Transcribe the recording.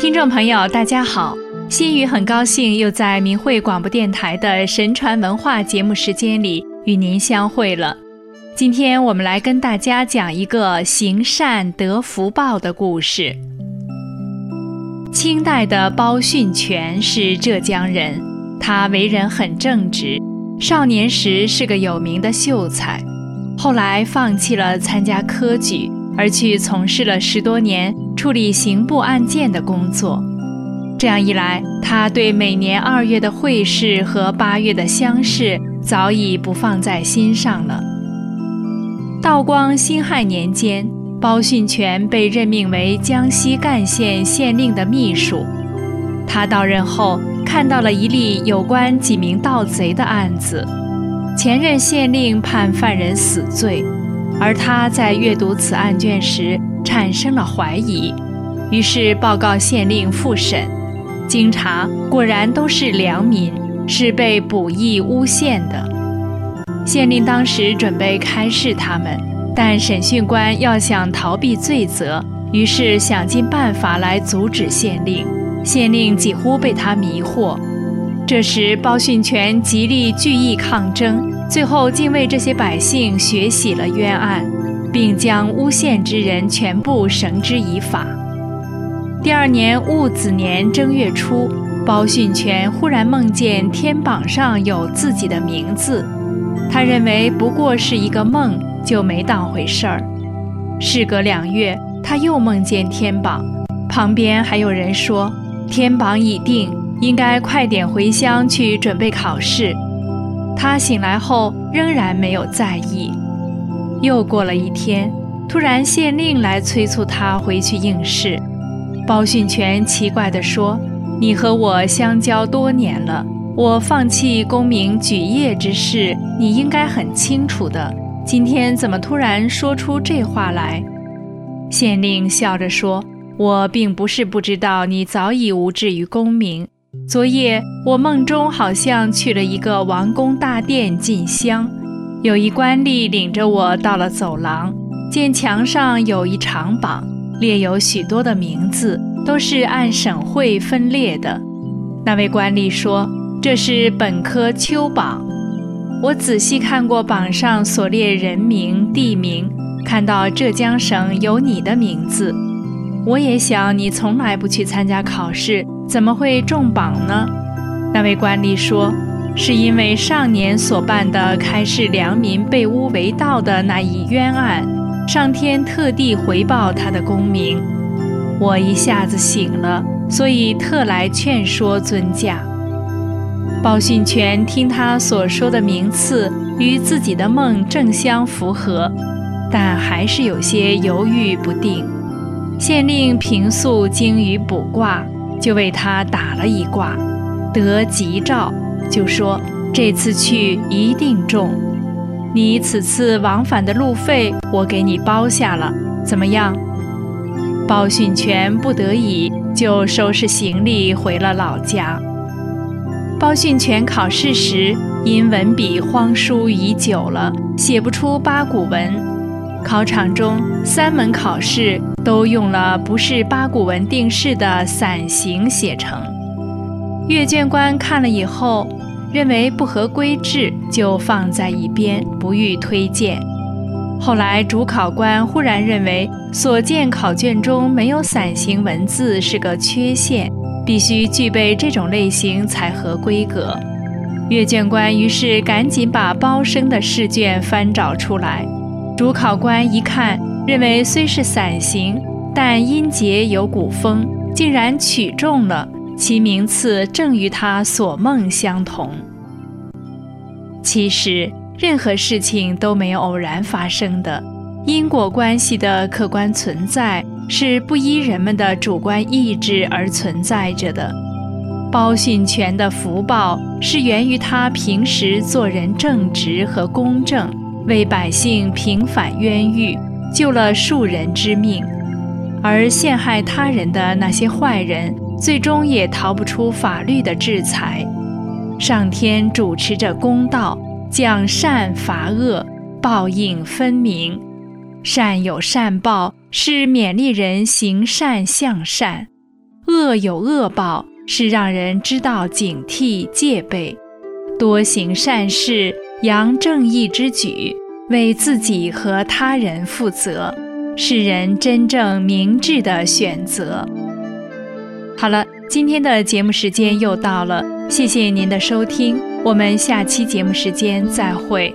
听众朋友，大家好，心雨很高兴又在明慧广播电台的神传文化节目时间里与您相会了。今天我们来跟大家讲一个行善得福报的故事。清代的包训全是浙江人，他为人很正直，少年时是个有名的秀才，后来放弃了参加科举，而去从事了十多年。处理刑部案件的工作，这样一来，他对每年二月的会试和八月的乡试早已不放在心上了。道光辛亥年间，包训全被任命为江西赣县县令的秘书。他到任后，看到了一例有关几名盗贼的案子，前任县令判犯人死罪，而他在阅读此案卷时。产生了怀疑，于是报告县令复审。经查，果然都是良民，是被捕役诬陷的。县令当时准备开释他们，但审讯官要想逃避罪责，于是想尽办法来阻止县令。县令几乎被他迷惑。这时，包训全极力据意抗争，最后竟为这些百姓雪洗了冤案。并将诬陷之人全部绳之以法。第二年戊子年正月初，包训全忽然梦见天榜上有自己的名字，他认为不过是一个梦，就没当回事儿。事隔两月，他又梦见天榜，旁边还有人说天榜已定，应该快点回乡去准备考试。他醒来后仍然没有在意。又过了一天，突然县令来催促他回去应试。包训全奇怪地说：“你和我相交多年了，我放弃功名举业之事，你应该很清楚的。今天怎么突然说出这话来？”县令笑着说：“我并不是不知道你早已无志于功名。昨夜我梦中好像去了一个王宫大殿进香。”有一官吏领着我到了走廊，见墙上有一长榜，列有许多的名字，都是按省会分列的。那位官吏说：“这是本科秋榜。”我仔细看过榜上所列人名、地名，看到浙江省有你的名字。我也想你从来不去参加考试，怎么会中榜呢？那位官吏说。是因为上年所办的开示良民被诬为盗的那一冤案，上天特地回报他的功名，我一下子醒了，所以特来劝说尊驾。鲍训全听他所说的名次与自己的梦正相符合，但还是有些犹豫不定。县令平素精于卜卦，就为他打了一卦，得吉兆。就说这次去一定中，你此次往返的路费我给你包下了，怎么样？包训全不得已就收拾行李回了老家。包训全考试时因文笔荒疏已久了，写不出八股文，考场中三门考试都用了不是八股文定式的散行写成。阅卷官看了以后。认为不合规制，就放在一边，不予推荐。后来主考官忽然认为所见考卷中没有伞形文字是个缺陷，必须具备这种类型才合规格。阅卷官于是赶紧把包生的试卷翻找出来。主考官一看，认为虽是伞形，但音节有古风，竟然取中了。其名次正与他所梦相同。其实，任何事情都没有偶然发生的，因果关系的客观存在是不依人们的主观意志而存在着的。包训全的福报是源于他平时做人正直和公正，为百姓平反冤狱，救了数人之命，而陷害他人的那些坏人。最终也逃不出法律的制裁。上天主持着公道，将善罚恶，报应分明。善有善报，是勉励人行善向善；恶有恶报，是让人知道警惕戒备，多行善事，扬正义之举，为自己和他人负责，是人真正明智的选择。好了，今天的节目时间又到了，谢谢您的收听，我们下期节目时间再会。